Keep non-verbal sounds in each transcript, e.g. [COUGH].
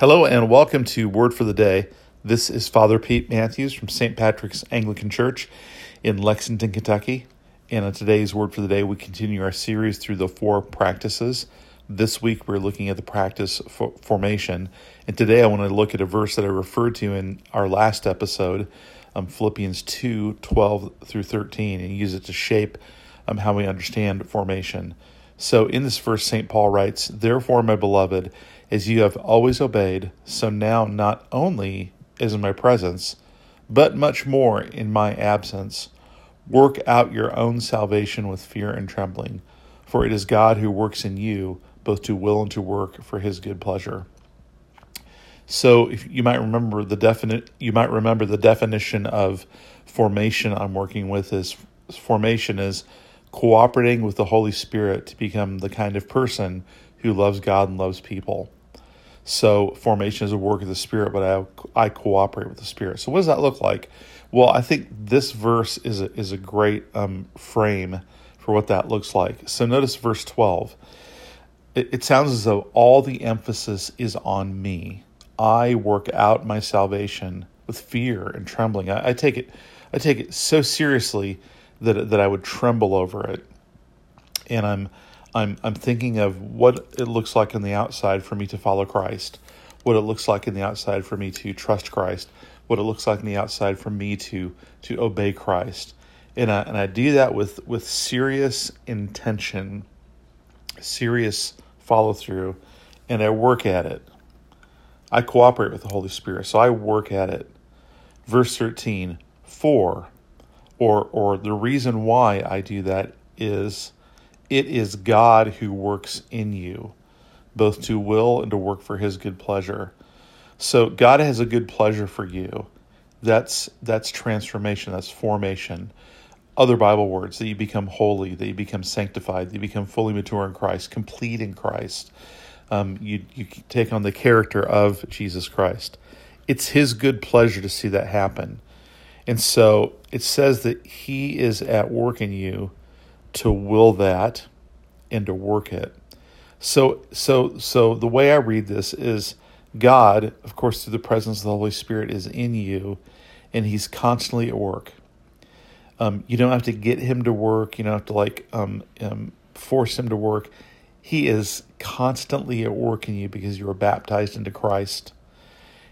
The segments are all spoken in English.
Hello and welcome to Word for the Day. This is Father Pete Matthews from St. Patrick's Anglican Church in Lexington, Kentucky. And today's Word for the Day, we continue our series through the four practices. This week, we're looking at the practice for formation. And today, I want to look at a verse that I referred to in our last episode, um, Philippians 2 12 through 13, and use it to shape um, how we understand formation. So, in this verse, St. Paul writes, Therefore, my beloved, as you have always obeyed, so now not only is in my presence, but much more in my absence. Work out your own salvation with fear and trembling, for it is God who works in you both to will and to work for his good pleasure. So if you might remember the definite you might remember the definition of formation I'm working with is formation is cooperating with the Holy Spirit to become the kind of person who loves God and loves people. So formation is a work of the Spirit, but I I cooperate with the Spirit. So what does that look like? Well, I think this verse is a, is a great um, frame for what that looks like. So notice verse twelve. It, it sounds as though all the emphasis is on me. I work out my salvation with fear and trembling. I, I take it I take it so seriously that that I would tremble over it, and I'm I'm I'm thinking of what it looks like on the outside for me to follow Christ, what it looks like in the outside for me to trust Christ, what it looks like in the outside for me to to obey Christ. And I and I do that with with serious intention, serious follow through, and I work at it. I cooperate with the Holy Spirit, so I work at it. Verse 13, for or or the reason why I do that is it is God who works in you, both to will and to work for his good pleasure. So God has a good pleasure for you. That's that's transformation, that's formation. Other Bible words that you become holy, that you become sanctified, that you become fully mature in Christ, complete in Christ. Um, you you take on the character of Jesus Christ. It's His good pleasure to see that happen, and so it says that He is at work in you to will that and to work it. So so so the way I read this is God, of course, through the presence of the Holy Spirit, is in you, and He's constantly at work. Um, you don't have to get Him to work. You don't have to like um, um, force Him to work. He is constantly at work in you because you were baptized into Christ,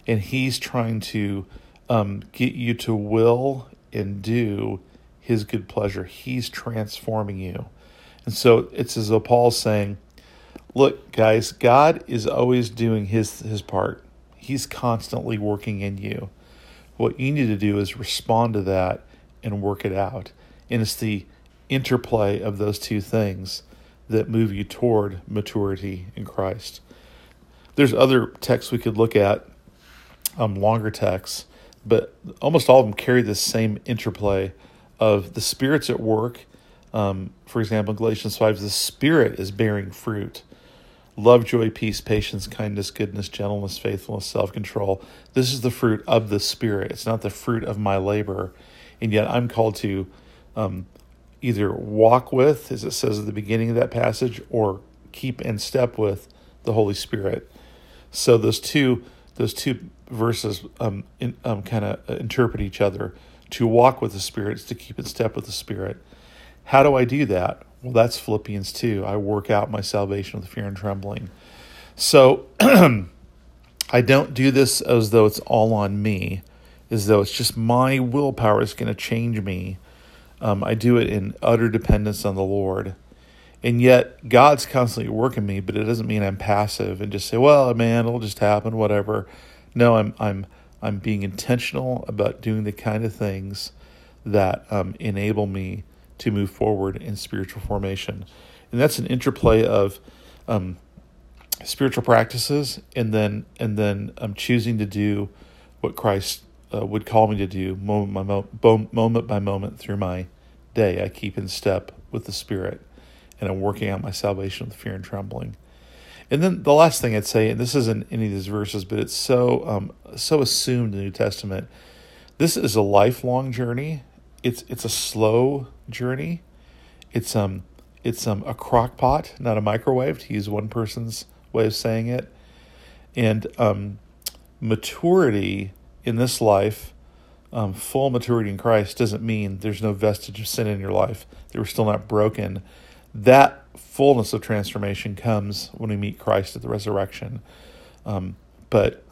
and He's trying to um, get you to will and do his good pleasure. He's transforming you. And so it's as though Paul's saying, Look, guys, God is always doing his his part. He's constantly working in you. What you need to do is respond to that and work it out. And it's the interplay of those two things that move you toward maturity in Christ. There's other texts we could look at, um, longer texts, but almost all of them carry this same interplay of the Spirit's at work. Um, for example, Galatians 5, the Spirit is bearing fruit love, joy, peace, patience, kindness, goodness, gentleness, faithfulness, self control. This is the fruit of the Spirit. It's not the fruit of my labor. And yet I'm called to um, either walk with, as it says at the beginning of that passage, or keep in step with the Holy Spirit. So those two those two verses um, um, kind of interpret each other to walk with the Spirit to keep in step with the Spirit. How do I do that? Well, that's Philippians 2. I work out my salvation with fear and trembling. So [CLEARS THROAT] I don't do this as though it's all on me, as though it's just my willpower is going to change me. Um, I do it in utter dependence on the Lord. And yet, God's constantly working me, but it doesn't mean I'm passive and just say, "Well, man, it'll just happen, whatever." No, I'm I'm I'm being intentional about doing the kind of things that um, enable me to move forward in spiritual formation. And that's an interplay of um, spiritual practices and then and then I'm um, choosing to do what Christ uh, would call me to do moment by mo- moment by moment through my day. I keep in step with the Spirit and I'm working out my salvation with fear and trembling. And then the last thing I'd say, and this isn't any of these verses, but it's so um, so assumed in the New Testament. This is a lifelong journey. It's it's a slow journey. It's um it's um a crock pot, not a microwave, to use one person's way of saying it. And um, maturity in this life, um, full maturity in Christ, doesn't mean there's no vestige of sin in your life, that we're still not broken. That fullness of transformation comes when we meet Christ at the resurrection. Um, but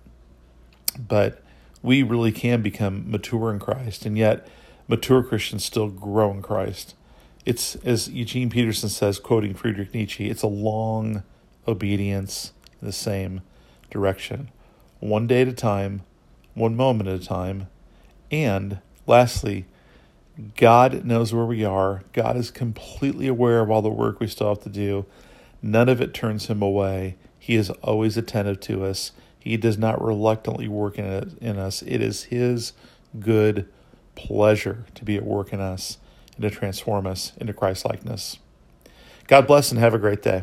but we really can become mature in Christ, and yet mature Christians still grow in Christ. It's as Eugene Peterson says, quoting Friedrich Nietzsche, it's a long obedience in the same direction, one day at a time, one moment at a time, and lastly, God knows where we are. God is completely aware of all the work we still have to do. None of it turns him away. He is always attentive to us. He does not reluctantly work in, it, in us. It is His good pleasure to be at work in us and to transform us into Christ likeness. God bless and have a great day.